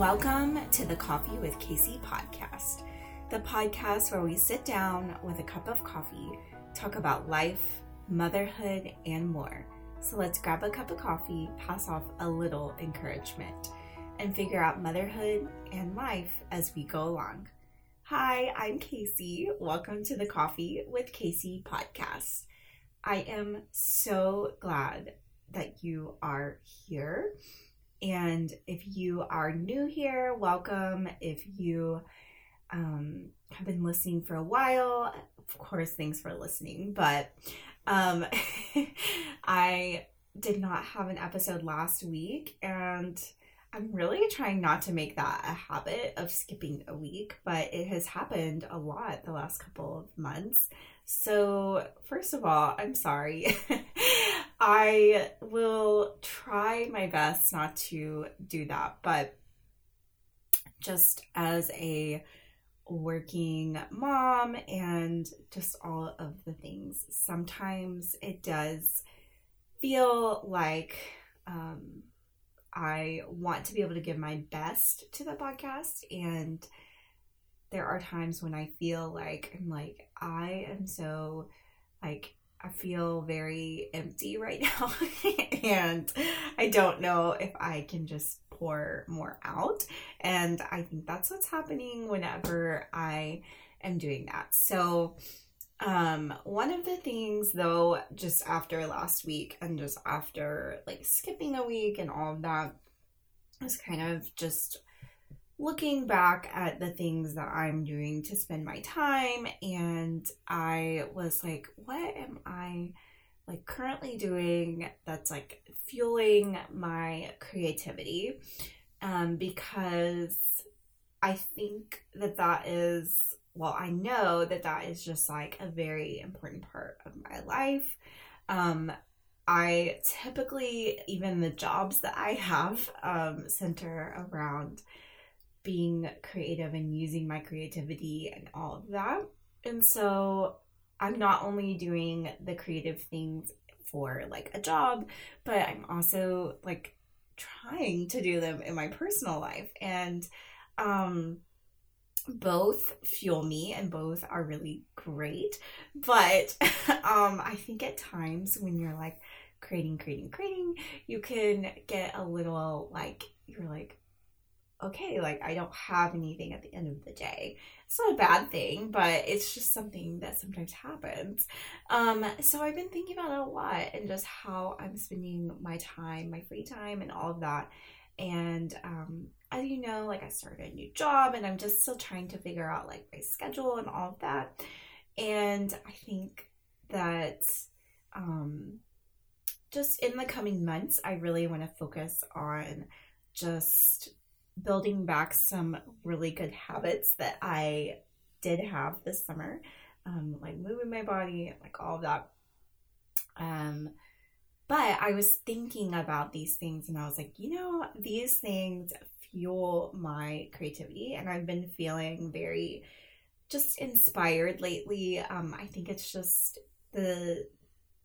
Welcome to the Coffee with Kacey podcast, the podcast where we sit down with a cup of coffee, talk about life, motherhood, and more. So let's grab a cup of coffee, pass off a little encouragement, and figure out motherhood and life as we go along. Hi, I'm Kacey. Welcome to the Coffee with Kacey podcast. I am so glad that you are here. And if you are new here, welcome. If you um, have been listening for a while, of course, thanks for listening. But um, I did not have an episode last week, and I'm really trying not to make that a habit of skipping a week, but it has happened a lot the last couple of months. So, first of all, I'm sorry. I will try my best not to do that, but just as a working mom and just all of the things, sometimes it does feel like um, I want to be able to give my best to the podcast and there are times when I feel like I'm like I am so like I feel very empty right now and I don't know if I can just pour more out and I think that's what's happening whenever I am doing that. So um one of the things though just after last week and just after like skipping a week and all of that was kind of just looking back at the things that I'm doing to spend my time, and I was like, what am I like currently doing that's like fueling my creativity? Um, because I think that that is, well, I know that that is just like a very important part of my life. Um, I typically, even the jobs that I have, um, center around being creative and using my creativity and all of that. And so I'm not only doing the creative things for like a job, but I'm also like trying to do them in my personal life. And um both fuel me and both are really great. But um I think at times when you're like creating, creating, creating, you can get a little like you're like okay, like I don't have anything at the end of the day. It's not a bad thing, but it's just something that sometimes happens. Um, so I've been thinking about it a lot and just how I'm spending my time, my free time, and all of that. And um, as you know, like I started a new job and I'm just still trying to figure out like my schedule and all of that. And I think that um, just in the coming months, I really want to focus on just building back some really good habits that I did have this summer, um, like moving my body, like all of that. Um, but I was thinking about these things and I was like, you know, these things fuel my creativity, and I've been feeling very just inspired lately. Um, I think it's just the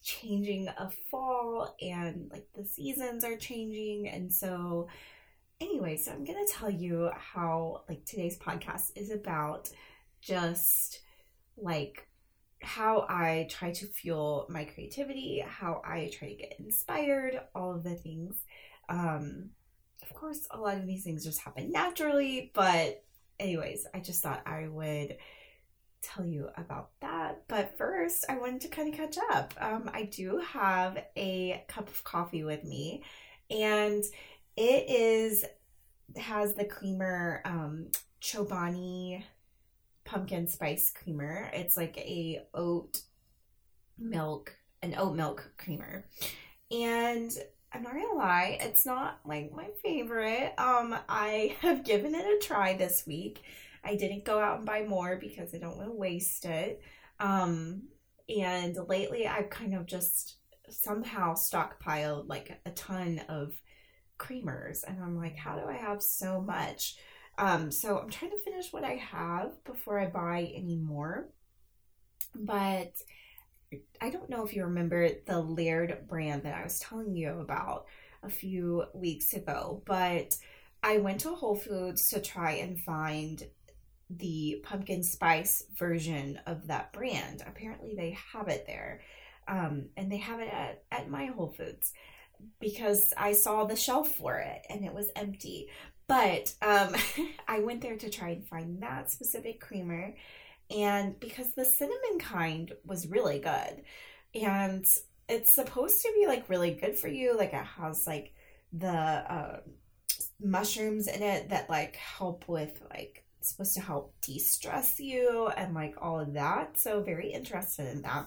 changing of fall and like the seasons are changing, and so anyway, so I'm going to tell you how like today's podcast is about just like how I try to fuel my creativity, how I try to get inspired, all of the things. Um of course, a lot of these things just happen naturally, but anyways, I just thought I would tell you about that. But first, I wanted to kind of catch up. Um, I do have a cup of coffee with me, and it is has the creamer um Chobani pumpkin spice creamer. It's like a oat milk, an oat milk creamer. And I'm not gonna lie, it's not like my favorite. Um, I have given it a try this week. I didn't go out and buy more because I don't want to waste it. Um, and lately I've kind of just somehow stockpiled like a ton of creamers and i'm like how do i have so much um so i'm trying to finish what i have before i buy any more but i don't know if you remember the laird brand that i was telling you about a few weeks ago but I went to Whole Foods to try and find the pumpkin spice version of that brand. Apparently, they have it there. Um, and they have it at, at my Whole Foods because I saw the shelf for it and it was empty. But um, I went there to try and find that specific creamer. And because the cinnamon kind was really good. And it's supposed to be like really good for you. Like it has like the uh, mushrooms in it that like help with like supposed to help de-stress you and like all of that. So very interested in that.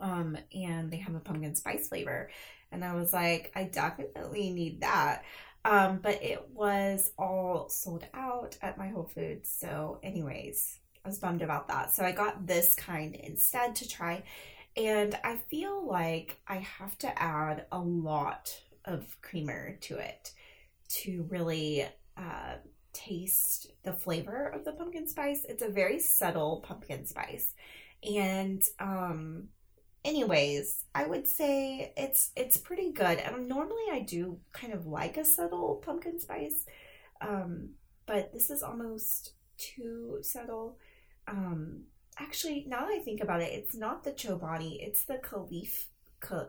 Um, and they have a pumpkin spice flavor. And I was like, I definitely need that. Um, but it was all sold out at my Whole Foods. So, anyways, I was bummed about that. So I got this kind instead to try. And I feel like I have to add a lot of creamer to it to really uh, taste the flavor of the pumpkin spice. It's a very subtle pumpkin spice. And um anyways, I would say it's it's pretty good. And normally I do kind of like a subtle pumpkin spice. Um but this is almost too subtle. Um actually now that I think about it, it's not the Chobani, it's the Calif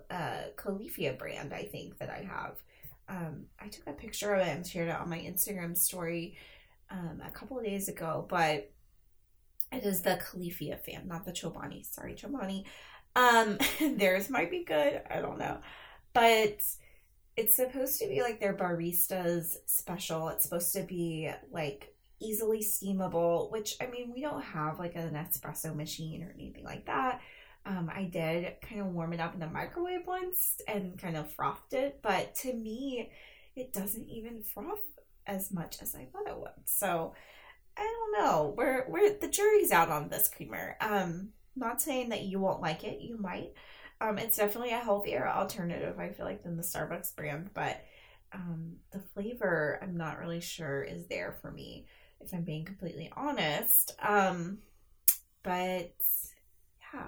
uh Califia brand I think that I have um, I took a picture of it and shared it on my Instagram story um, a couple of days ago, but it is the Califia fan, not the Chobani. Sorry, Chobani. Um, theirs might be good. I don't know. But it's supposed to be like their baristas special. It's supposed to be like easily steamable, which I mean, we don't have like an espresso machine or anything like that. Um, I did kind of warm it up in the microwave once and kind of frothed it, but to me, it doesn't even froth as much as I thought it would. So I don't know. We're we're the jury's out on this creamer. Um, not saying that you won't like it. You might. Um, it's definitely a healthier alternative. I feel like than the Starbucks brand, but um, the flavor I'm not really sure is there for me. If I'm being completely honest. Um, but yeah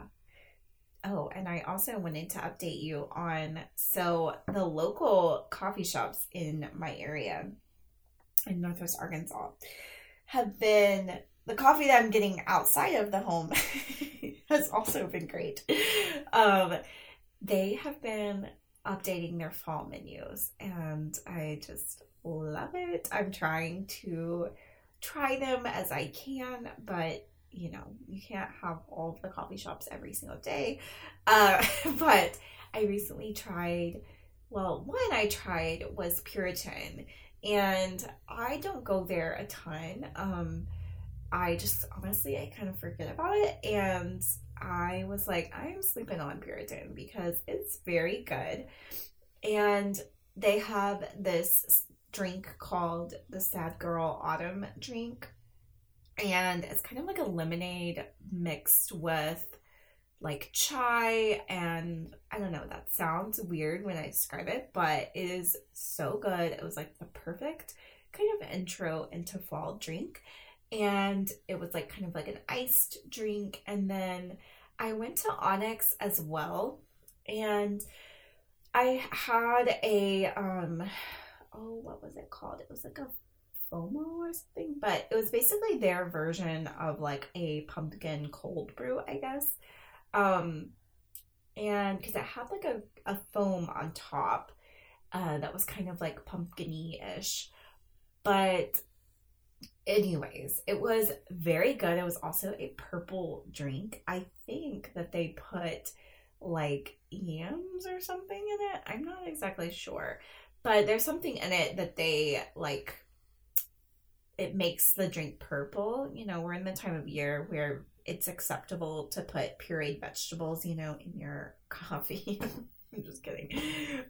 Oh, and I also wanted to update you on so the local coffee shops in my area in Northwest Arkansas have been the coffee that I'm getting outside of the home has also been great. Um, they have been updating their fall menus and I just love it. I'm trying to try them as I can, but you know, you can't have all the coffee shops every single day. Uh, but I recently tried, well, one I tried was Puritan, and I don't go there a ton. Um, I just honestly, I kind of forget about it, and I was like, I'm sleeping on Puritan because it's very good. And they have this drink called the Sad Girl Autumn drink and it's kind of like a lemonade mixed with like chai and I don't know, that sounds weird when I describe it, but it is so good. It was like the perfect kind of intro into fall drink. And it was like kind of like an iced drink. And then I went to Onyx as well. And I had a um oh what was it called? It was like a FOMO or something, but it was basically their version of like a pumpkin cold brew, I guess. Um, and because it had like a, a foam on top uh, that was kind of like pumpkiny ish. But, anyways, it was very good. It was also a purple drink. I think that they put like yams or something in it. I'm not exactly sure. But there's something in it that they like it makes the drink purple. You know, we're in the time of year where it's acceptable to put pureed vegetables, you know, in your coffee. I'm just kidding.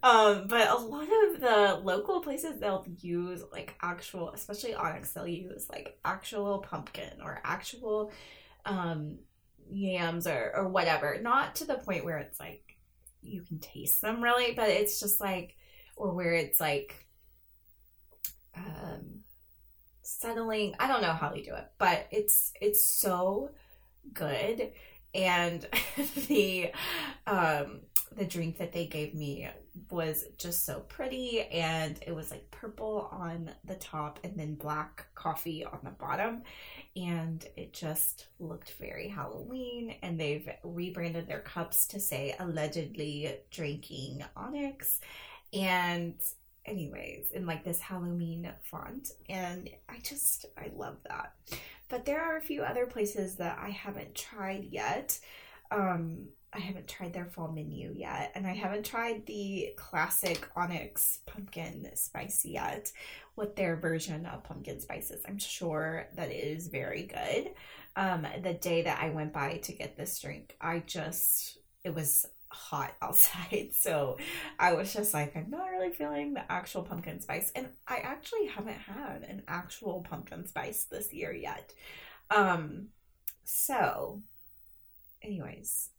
Um, but a lot of the local places they'll use like actual, especially Onyx, they'll use like actual pumpkin or actual um, yams or, or whatever. Not to the point where it's like you can taste them really, but it's just like, or where it's like, um, settling. I don't know how they do it, but it's it's so good. And the um the drink that they gave me was just so pretty and it was like purple on the top and then black coffee on the bottom and it just looked very halloween and they've rebranded their cups to say allegedly drinking onyx and anyways in like this halloween font and i just i love that but there are a few other places that i haven't tried yet um I haven't tried their fall menu yet, and I haven't tried the classic Onyx pumpkin spice yet with their version of pumpkin spices. I'm sure that it is very good. Um, the day that I went by to get this drink, I just, it was hot outside, so I was just like, I'm not really feeling the actual pumpkin spice, and I actually haven't had an actual pumpkin spice this year yet. Um, so, anyways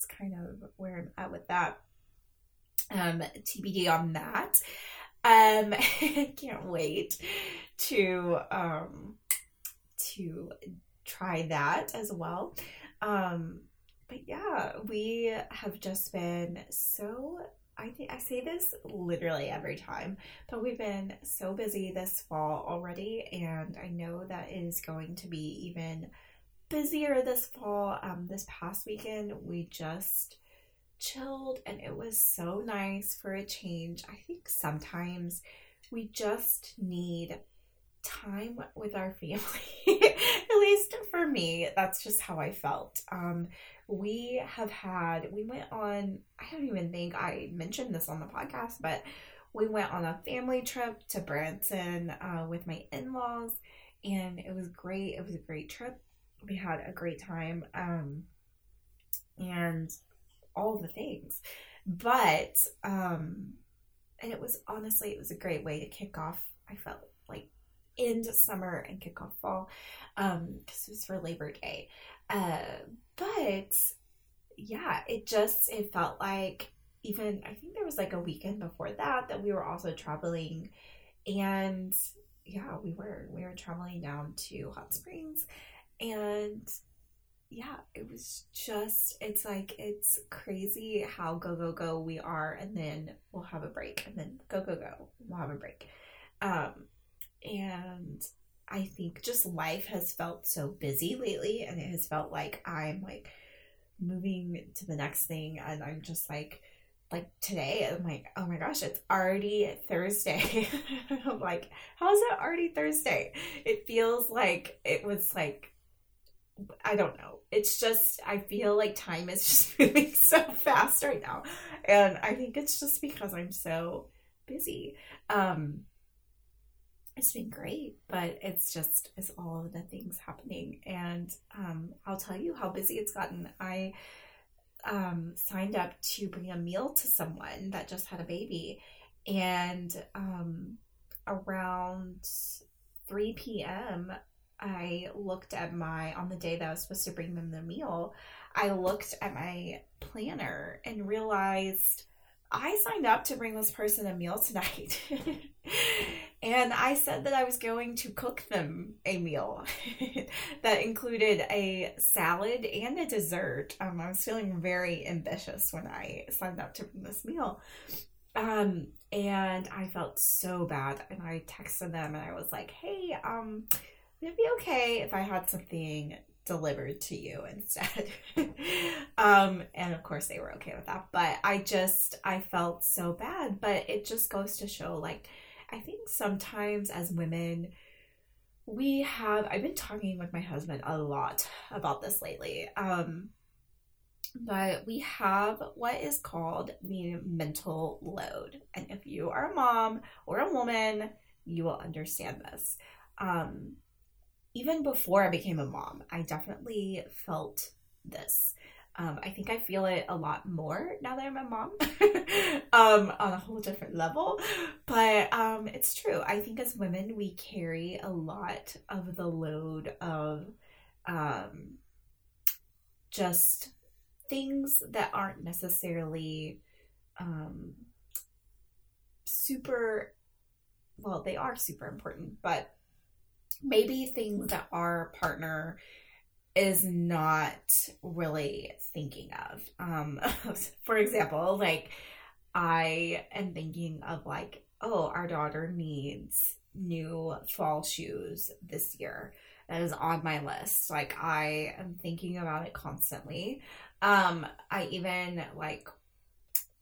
it's kind of where I'm at with that. Um, TBD on that. Um, can't wait to um to try that as well. Um, but yeah, we have just been so I think I say this literally every time, but we've been so busy this fall already, and I know that is going to be even busier this fall. Um, this past weekend, we just chilled and it was so nice for a change. I think sometimes we just need time with our family. At least for me, that's just how I felt. Um, we have had, we went on, I don't even think I mentioned this on the podcast, but we went on a family trip to Branson uh, with my in laws, and it was great. It was a great trip we had a great time um and all the things but um and it was honestly it was a great way to kick off i felt like end summer and kick off fall um because it was for labor day uh but yeah it just it felt like even i think there was like a weekend before that that we were also traveling and yeah we were we were traveling down to hot springs and yeah, it was just, it's like, it's crazy how go, go, go we are, and then we'll have a break, and then go, go, go, we'll have a break. Um, and I think just life has felt so busy lately, and it has felt like I'm like moving to the next thing, and I'm just like, like today, I'm like, oh my gosh, it's already Thursday. I'm like, how is it already Thursday? It feels like it was like I don't know. It's just I feel like time is just moving so fast right now. And I think it's just because I'm so busy. Um it's been great, but it's just it's all of the things happening and um I'll tell you how busy it's gotten. I um signed up to bring a meal to someone that just had a baby and um around 3 p.m. I looked at my, on the day that I was supposed to bring them the meal, I looked at my planner and realized I signed up to bring this person a meal tonight. and I said that I was going to cook them a meal that included a salad and a dessert. Um, I was feeling very ambitious when I signed up to bring this meal. Um, and I felt so bad. And I texted them and I was like, hey, um, it'd be okay if I had something delivered to you instead. um, and of course, they were okay with that. But I just, I felt so bad. But it just goes to show like, I think sometimes as women, we have, I've been talking with my husband a lot about this lately. Um, but we have what is called the mental load. And if you are a mom or a woman, you will understand this. Um, even before I became a mom, I definitely felt this. Um, I think I feel it a lot more now that I'm a mom um, on a whole different level. But um, it's true. I think as women, we carry a lot of the load of um, just things that aren't necessarily um, super, well, they are super important, but maybe things that our partner is not really thinking of. Um, for example, like I am thinking of like, oh, our daughter needs new fall shoes this year. That is on my list. Like I am thinking about it constantly. Um, I even like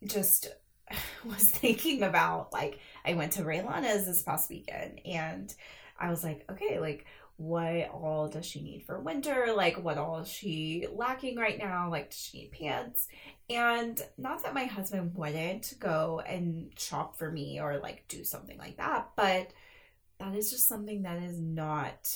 just was thinking about like I went to Raylana's this past weekend and I was like, okay, like what all does she need for winter? Like, what all is she lacking right now? Like, does she need pants? And not that my husband wouldn't go and shop for me or like do something like that, but that is just something that is not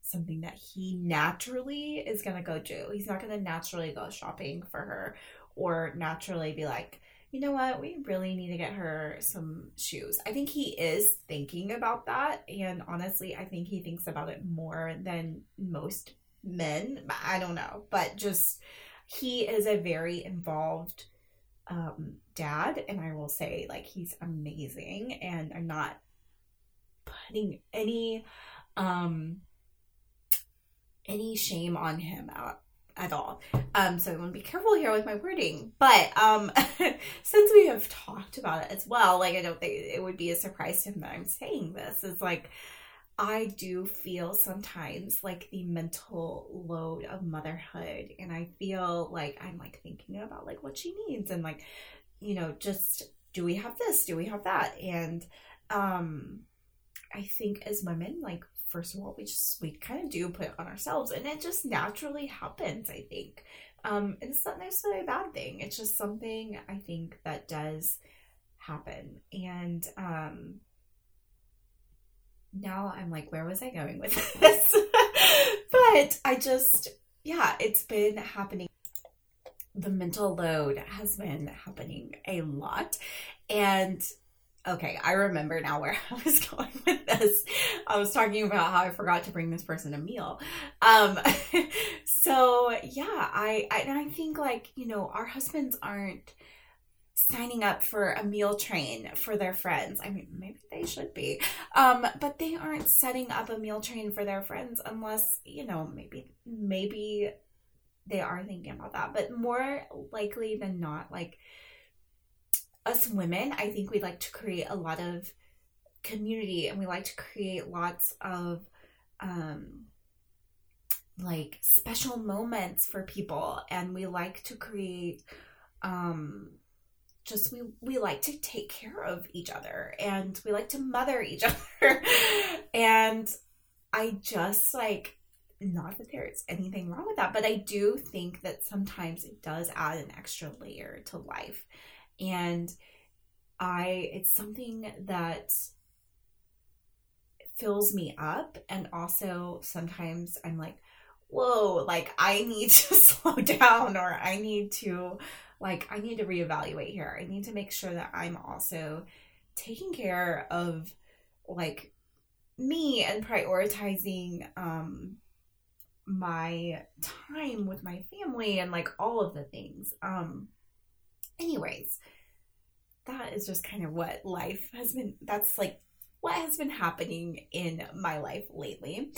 something that he naturally is going to go do. He's not going to naturally go shopping for her or naturally be like, you know what, we really need to get her some shoes. I think he is thinking about that. And honestly, I think he thinks about it more than most men. I don't know. But just, he is a very involved um, dad. And I will say, like, he's amazing. And I'm not putting any, um, any shame on him out at all. Um, so I want to be careful here with my wording. But um, since we have talked about it as well, like I don't think it would be a surprise to him that I'm saying this. Is like I do feel sometimes like the mental load of motherhood, and I feel like I'm like thinking about like what she needs and like you know just do we have this, do we have that, and um, I think as women like first of all, we just we kind of do put on ourselves, and it just naturally happens. I think, um, and it's not necessarily a bad thing. It's just something I think that does happen, and um, now I'm like, where was I going with this? but I just, yeah, it's been happening. The mental load has been happening a lot, and okay, I remember now where I was going with this. I was talking about how I forgot to bring this person a meal. Um, so yeah, I, I and I think like you know our husbands aren't signing up for a meal train for their friends. I mean, maybe they should be, um, but they aren't setting up a meal train for their friends unless you know maybe maybe they are thinking about that. But more likely than not, like us women, I think we like to create a lot of community and we like to create lots of um like special moments for people and we like to create um just we we like to take care of each other and we like to mother each other. And i just like not that there's anything wrong with that but i do think that sometimes it does add an extra layer to life and I it's something that fills me up and also sometimes I'm like whoa like I need to slow down or I need to like I need to reevaluate here. I need to make sure that I'm also taking care of like me and prioritizing um my time with my family and like all of the things. Um anyways, that is just kind of what life has been that's like what has been happening in my life lately.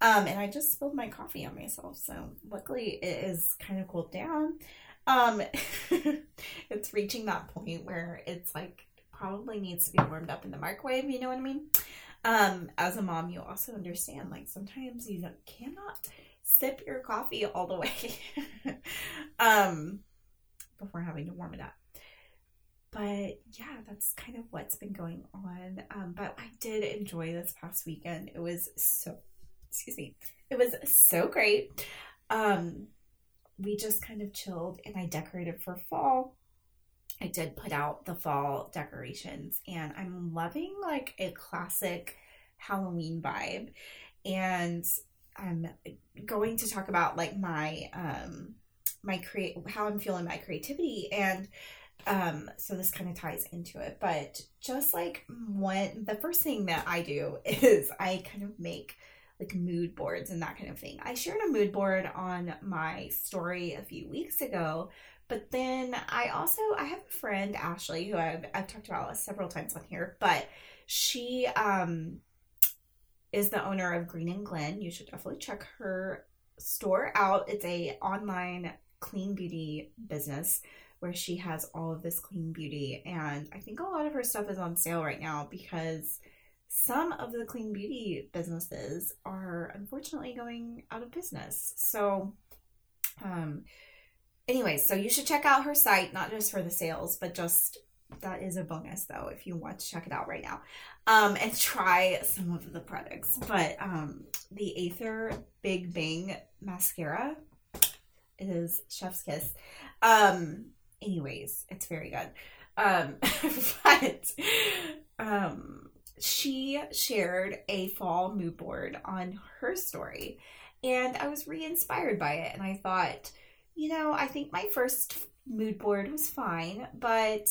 Um, and I just spilled my coffee on myself, so luckily it is kind of cooled down. Um, it's reaching that point where it's like probably needs to be warmed up in the microwave, you know what I mean? Um, as a mom, you also understand like sometimes you cannot sip your coffee all the way um, before having to warm it up but yeah, that's kind of what's been going on. Um, but I did enjoy this past weekend. It was so, excuse me, it was so great. Um, we just kind of chilled and I decorated for fall. I did put out the fall decorations and I'm loving like a classic Halloween vibe. And I'm going to talk about like my um my create how I'm feeling my creativity and um, so this kind of ties into it. But just like when the first thing that I do is I kind of make like mood boards and that kind of thing. I shared a mood board on my story a few weeks ago, but then I also I have a friend Ashley who I've I've talked about several times on here, but she um is the owner of Green and Glen. You should definitely check her store out. It's a online clean beauty business where she has all of this clean beauty and I think a lot of her stuff is on sale right now because some of the clean beauty businesses are unfortunately going out of business. So um anyway, so you should check out her site not just for the sales but just that is a bonus though if you want to check it out right now um and try some of the products but um the aether big bang mascara is chef's kiss um anyways it's very good um but um she shared a fall mood board on her story and i was re-inspired by it and i thought you know i think my first mood board was fine but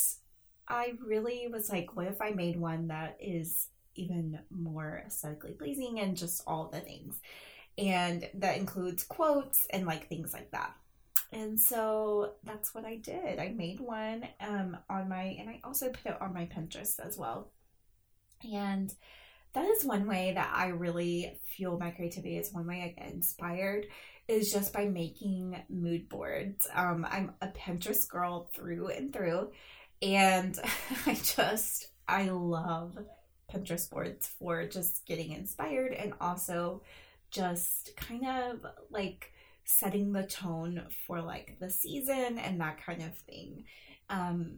I really was like, what if I made one that is even more aesthetically pleasing and just all the things? And that includes quotes and like things like that. And so that's what I did. I made one um, on my, and I also put it on my Pinterest as well. And that is one way that I really fuel my creativity. It's one way I get inspired is just by making mood boards. Um, I'm a Pinterest girl through and through. And I just, I love Pinterest boards for just getting inspired and also just kind of like setting the tone for like the season and that kind of thing. Um,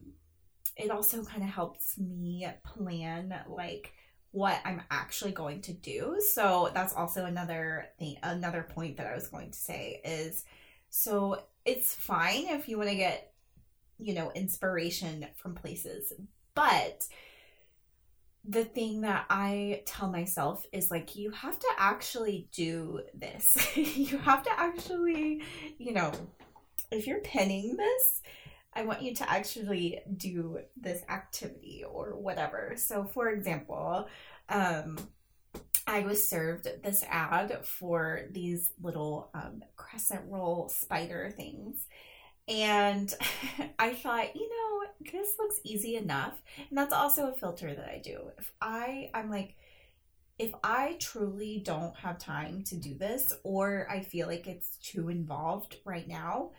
it also kind of helps me plan like what I'm actually going to do. So that's also another thing, another point that I was going to say is so it's fine if you want to get you know, inspiration from places. But the thing that I tell myself is like, you have to actually do this. you have to actually, you know, if you're pinning this, I want you to actually do this activity or whatever. So, for example, um, I was served this ad for these little um, crescent roll spider things. And I thought, you know, this looks easy enough. And that's also a filter that I do. If I, I'm like, if I truly don't have time to do this or I feel like it's too involved right now,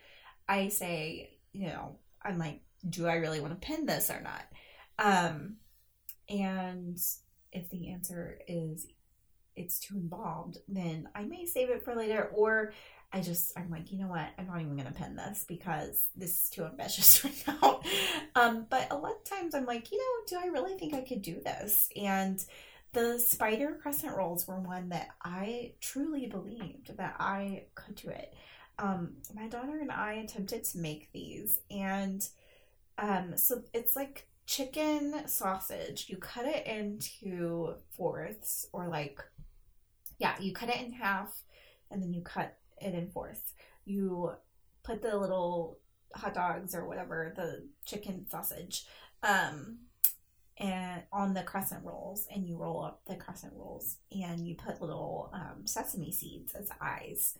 I say, you know, I'm like, do I really want to pin this or not? Um, and if the answer is it's too involved, then I may save it for later or I just I'm like, you know what? I'm not even gonna pen this because this is too ambitious right now. Um, but a lot of times I'm like, you know, do I really think I could do this? And the spider crescent rolls were one that I truly believed that I could do it. Um, my daughter and I attempted to make these, and um, so it's like chicken sausage. You cut it into fourths, or like, yeah, you cut it in half, and then you cut in fourths. You put the little hot dogs or whatever, the chicken sausage, um, and on the crescent rolls, and you roll up the crescent rolls, and you put little um, sesame seeds as eyes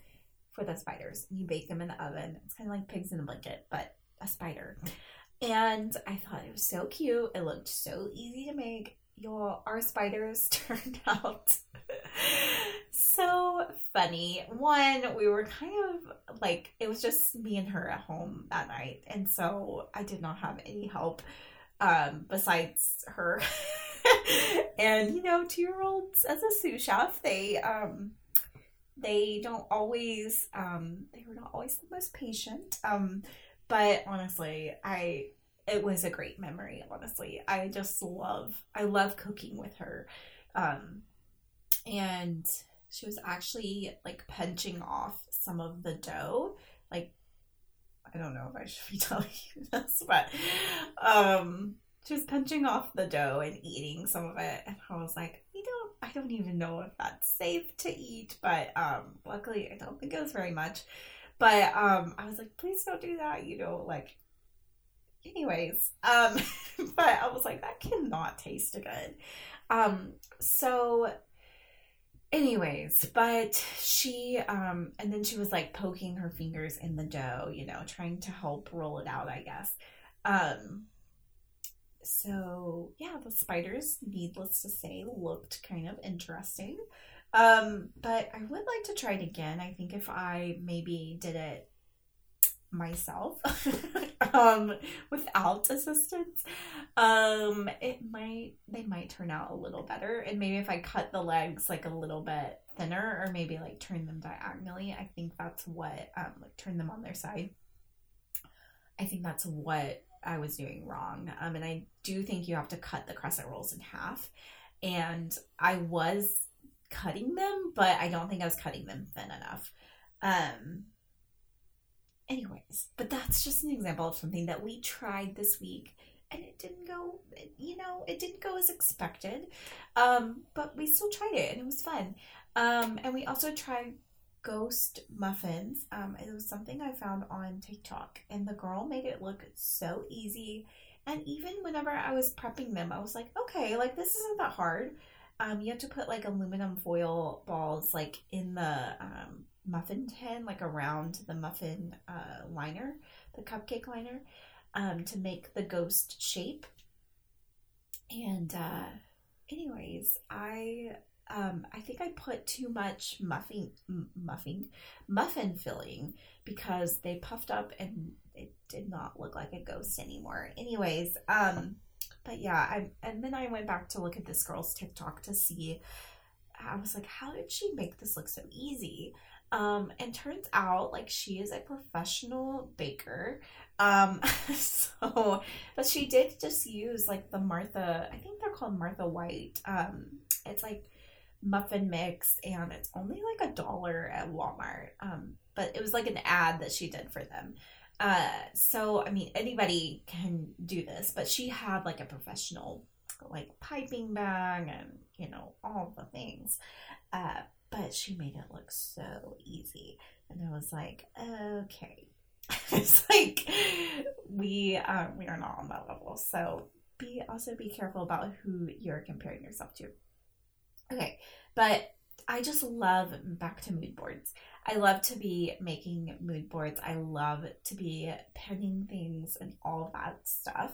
for the spiders. And you bake them in the oven. It's kind of like pigs in a blanket, but a spider. And I thought it was so cute. It looked so easy to make. Your our spiders turned out funny. One, we were kind of like, it was just me and her at home that night. And so I did not have any help um, besides her. and, you know, two year olds as a sous chef, they, um, they don't always, um, they were not always the most patient. Um, but honestly, I, it was a great memory, honestly. I just love, I love cooking with her. Um, and she was actually like punching off some of the dough. Like, I don't know if I should be telling you this, but um, she was punching off the dough and eating some of it, and I was like, you know, I don't even know if that's safe to eat, but um, luckily I don't think it was very much. But um, I was like, please don't do that, you know, like. Anyways, um, but I was like, that cannot taste good. Um, so anyways but she um and then she was like poking her fingers in the dough you know trying to help roll it out i guess um so yeah the spiders needless to say looked kind of interesting Um, but I would like to try it again. I think if I maybe did it myself um without assistance. Um it might they might turn out a little better. And maybe if i cut the legs like a little bit thinner or maybe like turn them diagonally i think that's what um like turn them on their side. I think that's what i was doing wrong. Um and i do think you have to cut the crescent rolls in half. And i was cutting them but i don't think i was cutting them thin enough. Um anyways but that's just an example of something that we tried this week and it didn't go you know it didn't go as expected. Um but we still tried it and it was fun. Um and we also tried ghost muffins. Um it was something i found on tiktok and the girl made it look so easy. And even whenever i was prepping them i was like okay like this isn't that hard. Um you have to put like aluminum foil balls like in the um muffin tin, like around the muffin uh, liner, the cupcake liner, um, to make the ghost shape. And uh, anyways, I um, I think I put too much muffin muffin muffin filling because they puffed up and it did not look like a ghost anymore. Anyways, um, but yeah, I and then I went back to look at this girl's TikTok to see. I was like, how did she make this look so easy? Um, and turns out like she is a professional baker. Um, so, but she did just use like the Martha, I think they're called Martha White. Um, it's like muffin mix and it's only like a dollar at Walmart. Um, but it was like an ad that she did for them. Uh, so I mean, anybody can do this, but she had like a professional like piping bag and you know all the things. Uh, but she made it look so easy. And I was like, okay. it's like we um, we are not on that level. So be also be careful about who you're comparing yourself to. Okay, but I just love back to mood boards. I love to be making mood boards. I love to be penning things and all that stuff.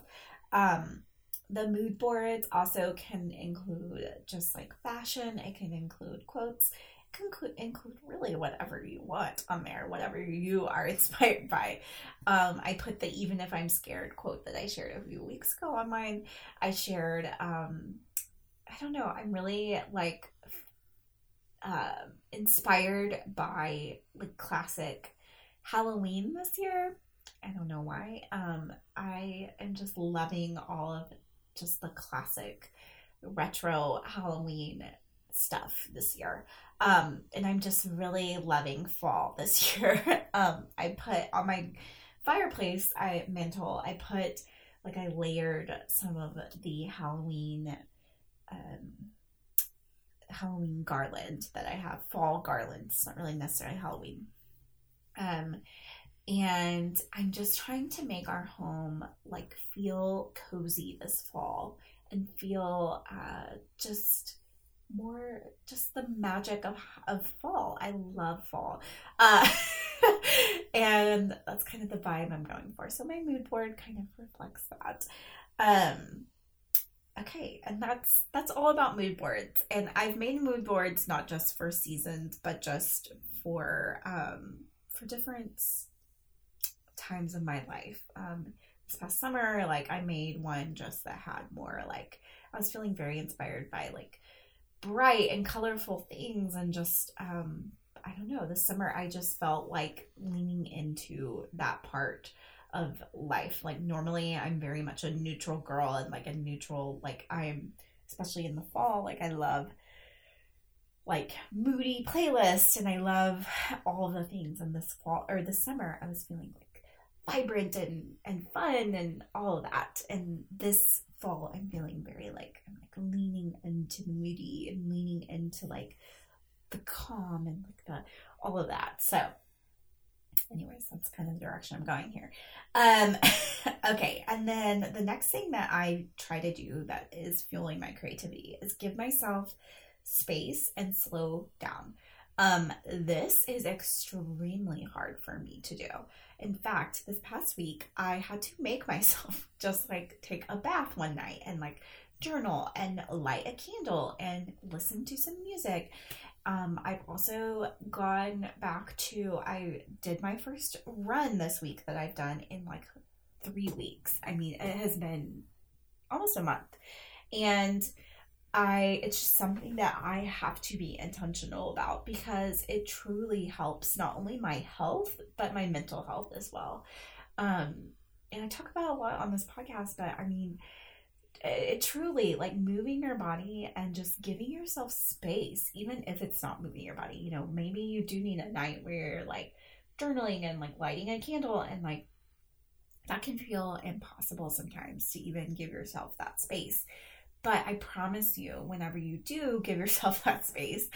Um, the mood boards also can include just like fashion, it can include quotes, it can include, include really whatever you want on there, whatever you are inspired by. Um, I put the even if I'm scared quote that I shared a few weeks ago on mine. I shared, um, I don't know, I'm really like uh, inspired by like classic Halloween this year. I don't know why. Um, I am just loving all of just the classic retro Halloween stuff this year. Um, and I'm just really loving fall this year. um, I put on my fireplace, I mantle, I put like I layered some of the Halloween um, Halloween garland that I have, fall garlands, not really necessarily Halloween. Um, and I'm just trying to make our home like feel cozy this fall and feel uh, just more just the magic of of fall. I love fall. Uh, and that's kind of the vibe I'm going for. So my mood board kind of reflects that. Um okay, and that's that's all about mood boards. And I've made mood boards not just for seasons, but just for um for different times of my life. Um, this past summer, like I made one just that had more like I was feeling very inspired by like bright and colorful things and just um I don't know, this summer I just felt like leaning into that part of life. Like normally I'm very much a neutral girl and like a neutral like I'm especially in the fall, like I love like moody playlist and I love all the things and this fall or this summer I was feeling like vibrant and and fun and all of that. And this fall, I'm feeling very like I'm like leaning into the moody and leaning into like the calm and like the all of that. So, anyways, that's kind of the direction I'm going here. Um, okay, and then the next thing that I try to do that is fueling my creativity is give myself space and slow down. Um, this is extremely hard for me to do. In fact, this past week, I had to make myself just like take a bath one night and like journal and light a candle and listen to some music. Um, I've also gone back to, I did my first run this week that I've done in like three weeks. I mean, it has been almost a month. And I, it's just something that I have to be intentional about because it truly helps not only my health, but my mental health as well. Um, and I talk about a lot on this podcast, but I mean, it truly like moving your body and just giving yourself space, even if it's not moving your body. You know, maybe you do need a night where you're like journaling and like lighting a candle, and like that can feel impossible sometimes to even give yourself that space. But I promise you, whenever you do give yourself that space,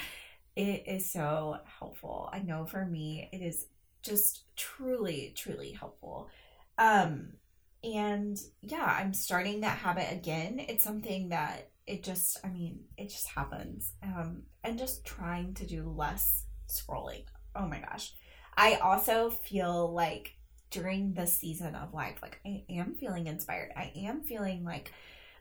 it is so helpful. I know for me, it is just truly, truly helpful. Um, and yeah, I'm starting that habit again. It's something that it just, I mean, it just happens. Um, and just trying to do less scrolling. Oh my gosh. I also feel like during this season of life, like I am feeling inspired. I am feeling like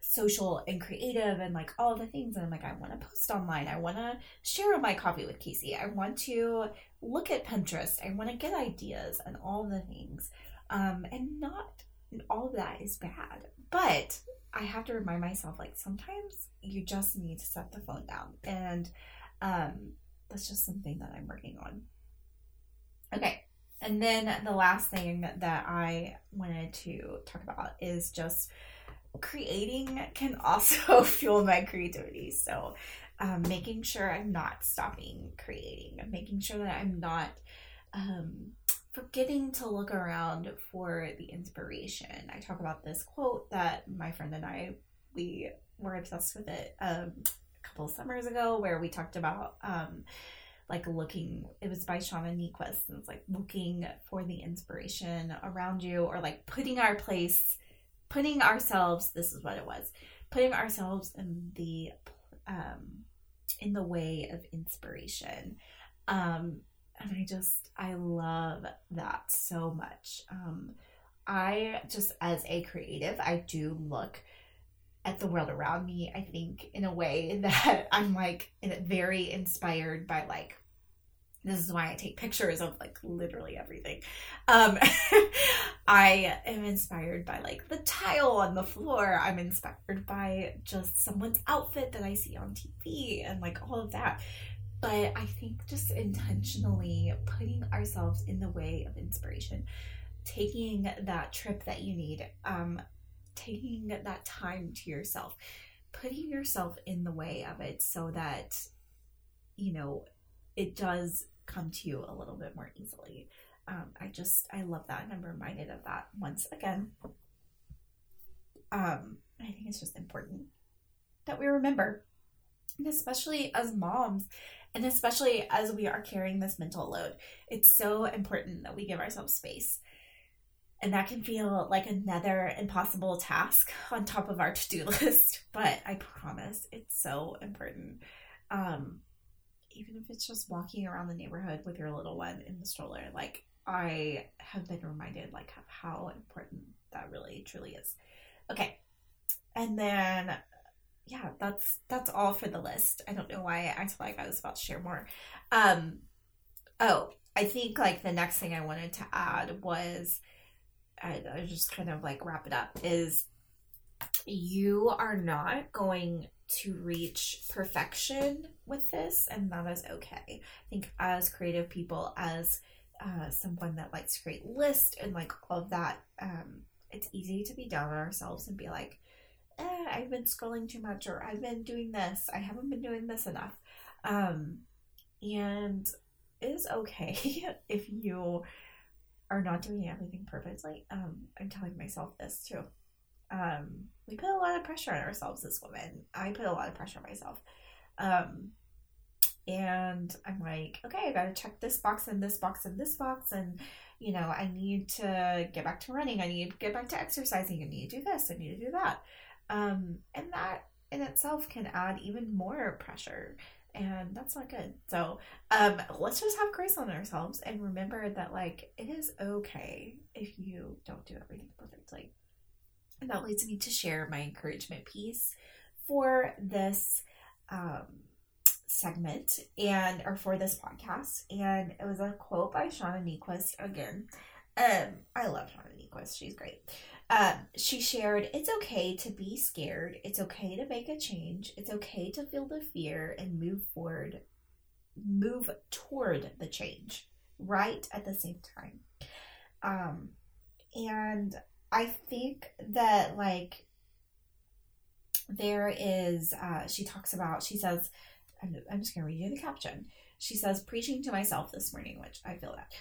social and creative and like all the things. And I'm like, I want to post online. I want to share my coffee with Kacey. I want to look at Pinterest. I want to get ideas and all the things. Um, and not all of that is bad. But I have to remind myself like sometimes you just need to set the phone down. And um, that's just something that I'm working on. Okay. And then the last thing that I wanted to talk about is just creating can also fuel my creativity. So, um, making sure I'm not stopping creating, making sure that I'm not um, forgetting to look around for the inspiration. I talk about this quote that my friend and I we were obsessed with it um, a couple summers ago, where we talked about um, like looking. It was by Shauna Niequist, and it's like looking for the inspiration around you, or like putting our place, putting ourselves. This is what it was, putting ourselves in the um, in the way of inspiration. Um, and I just I love that so much. Um, I just as a creative, I do look at the world around me. I think in a way that I'm like very inspired by like this is why I take pictures of like literally everything. Um, I am inspired by like the tile on the floor. I'm inspired by just someone's outfit that I see on TV and like all of that but I think just intentionally putting ourselves in the way of inspiration, taking that trip that you need, um, taking that time to yourself, putting yourself in the way of it so that, you know, it does come to you a little bit more easily. Um, I just, I love that. And I'm reminded of that once again. Um, I think it's just important that we remember, and especially as moms and especially as we are carrying this mental load, it's so important that we give ourselves space. And that can feel like another impossible task on top of our to do list, but I promise it's so important. Um, even if it's just walking around the neighborhood with your little one in the stroller, like I have been reminded like of how important that really truly is. Okay. And then yeah, that's that's all for the list. I don't know why I acted like I was about to share more. Um, oh, I think like the next thing I wanted to add was, I, I just kind of like wrap it up is, you are not going to reach perfection with this, and that is okay. I think as creative people, as uh, someone that likes to create lists and like all of that, um, it's easy to be down on ourselves and be like, eh, I've been scrolling too much or I've been doing this. I haven't been doing this enough. Um, and it is okay if you are not doing everything perfectly. Um, I'm telling myself this too. Um, we put a lot of pressure on ourselves as women. I put a lot of pressure on myself. Um, and I'm like, okay, I gotta check this box and this box and this box, and you know, I need to get back to running. I need to get back to exercising. I need to do this. I need to do that. Um, and that in itself can add even more pressure. And that's not good. So um, let's just have grace on ourselves and remember that, like, it is okay if you don't do everything perfectly. And that leads me to share my encouragement piece for this um, segment and or for this podcast, and it was a quote by Shauna Niequist again. Um, I love Shauna Niequist; she's great. Um, she shared, "It's okay to be scared. It's okay to make a change. It's okay to feel the fear and move forward, move toward the change, right at the same time." Um, and I think that like there is, uh, she talks about, she says, I'm, I'm just going to read you the caption. She says, preaching to myself this morning, which I feel that.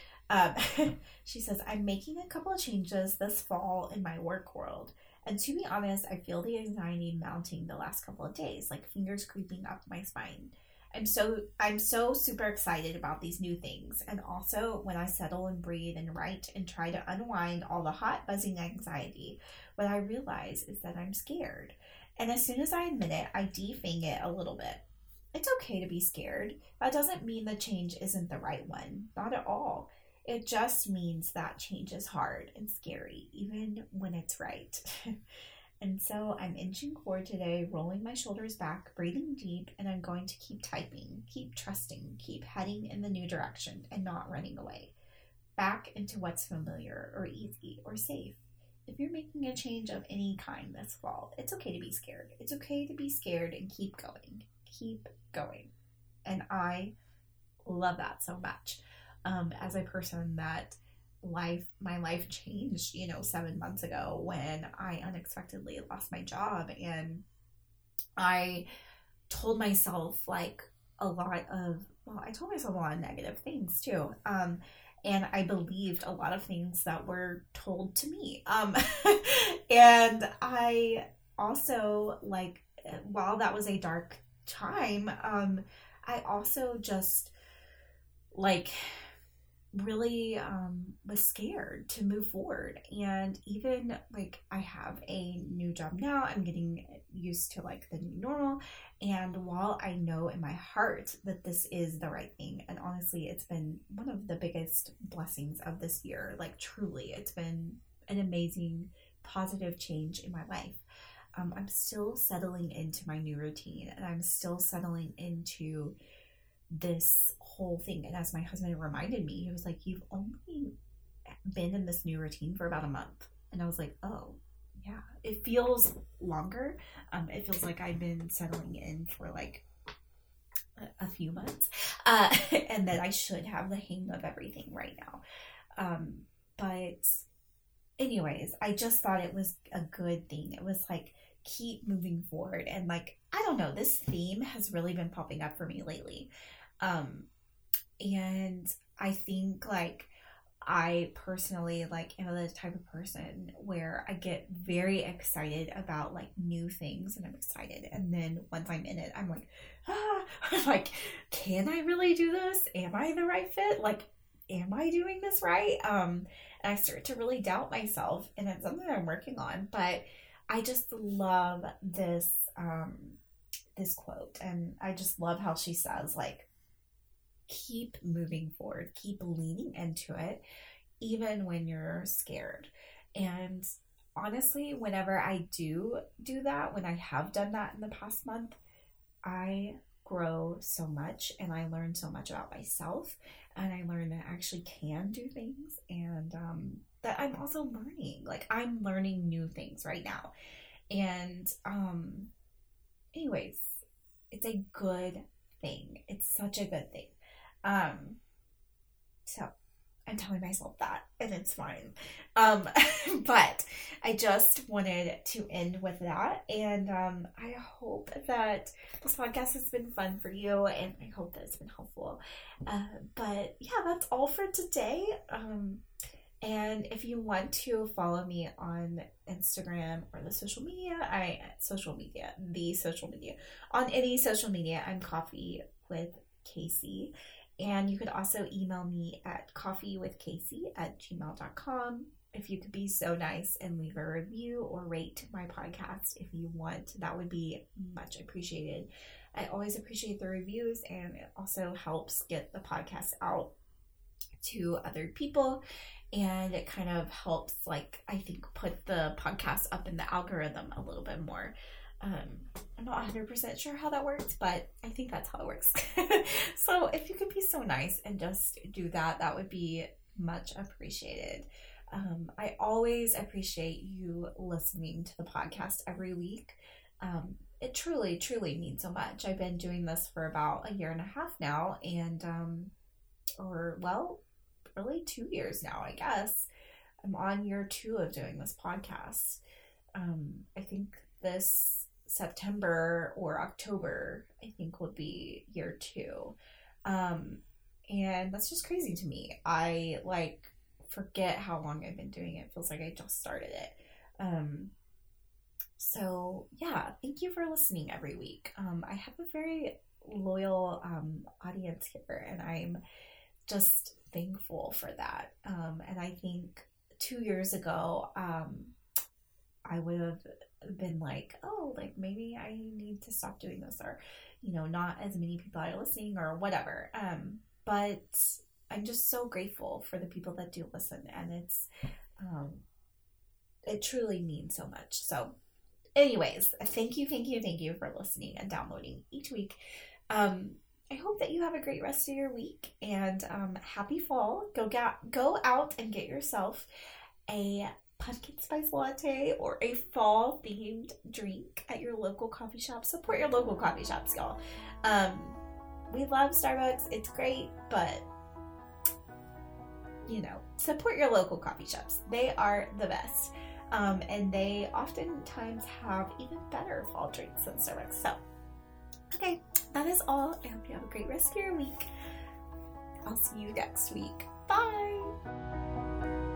Um, she says, I'm making a couple of changes this fall in my work world. And to be honest, I feel the anxiety mounting the last couple of days, like fingers creeping up my spine. I'm so I'm so super excited about these new things. And also when I settle and breathe and write and try to unwind all the hot buzzing anxiety, what I realize is that I'm scared. And as soon as I admit it, I defang it a little bit. It's okay to be scared. That doesn't mean the change isn't the right one. Not at all. It just means that change is hard and scary, even when it's right. and so I'm inching forward today, rolling my shoulders back, breathing deep, and I'm going to keep typing, keep trusting, keep heading in the new direction and not running away. Back into what's familiar or easy or safe if you're making a change of any kind this fall, it's okay to be scared. It's okay to be scared and keep going. Keep going. And I love that so much. Um, as a person that life my life changed, you know, seven months ago when I unexpectedly lost my job and I told myself like a lot of well, I told myself a lot of negative things too. Um, and I believed a lot of things that were told to me. Um, and I also like while that was a dark time, um, I also just like really um, was scared to move forward. And even like I have a new job now, I'm getting used to like the new normal. And while I know in my heart that this is the right thing, and honestly, it's been one of the biggest blessings of this year, like truly, it's been an amazing positive change in my life. Um, I'm still settling into my new routine and I'm still settling into this whole thing. And as my husband reminded me, he was like, You've only been in this new routine for about a month. And I was like, Oh, yeah. It feels longer. Um, it feels like I've been settling in for like a, few months. Uh, and that I should have the hang of everything right now. Um, but, anyways, I just thought it was a good thing. It was like, keep moving forward. And like i don't know this theme has really been popping up for me lately. Um, and I think like I personally like am the type of person where I get very excited about like new things and I'm excited. And then once I'm in it I'm like ah I'm like can I really do this? Am I the right fit? Like am I doing this right? Um and I start to really doubt myself and it's something I'm working on but I just love this um this quote and I just love how she says like keep moving forward, keep leaning into it, even when you're scared. And honestly, whenever I do do that, when I have done that in the past month, I grow so much and I learn so much about myself and I learn that I actually can do things and um, that I'm also learning. Like I'm learning new things right now. And um anyways, it's a good thing. It's such a good thing. Um, so I'm telling myself that, and it's fine. Um, but I just wanted to end with that, and um, I hope that this podcast has been fun for you, and I hope that it's been helpful. Uh, but yeah, that's all for today. Um, and if you want to follow me on Instagram or the social media, I social media, the social media, on any social media, I'm Coffee with Kacey. And you could also email me at coffeewithkacey at gmail.com if you could be so nice and leave a review or rate my podcast if you want. That would be much appreciated. I always appreciate the reviews and it also helps get the podcast out to other people and it kind of helps like I think put the podcast up in the algorithm a little bit more. Um, I'm not 100% sure how that works, but I think that's how it works. so if you could be so nice and just do that, that would be much appreciated. Um, I always appreciate you listening to the podcast every week. Um, it truly, truly means so much. I've been doing this for about a year and a half now, and, um, or well, really two years now, I guess. I'm on year two of doing this podcast. Um, I think this September or October, I think, will be year two. Um, and that's just crazy to me. I like forget how long I've been doing it. it feels like I just started it. Um, so yeah, thank you for listening every week. Um, I have a very loyal um, audience here, and I'm just thankful for that. Um, and I think two years ago, um, I would have been like, oh, like maybe I need to stop doing this, or you know, not as many people are listening, or whatever. Um, but I'm just so grateful for the people that do listen, and it's um, it truly means so much. So, anyways, thank you, thank you, thank you for listening and downloading each week. Um, I hope that you have a great rest of your week and um, happy fall. Go get, go out and get yourself a pumpkin spice latte or a fall themed drink at your local coffee shop. Support your local coffee shops, y'all. Um, we love Starbucks. It's great, but you know, support your local coffee shops. They are the best. Um, and they oftentimes have even better fall drinks than Starbucks. So, okay, that is all. I hope you have a great rest of your week. I'll see you next week. Bye.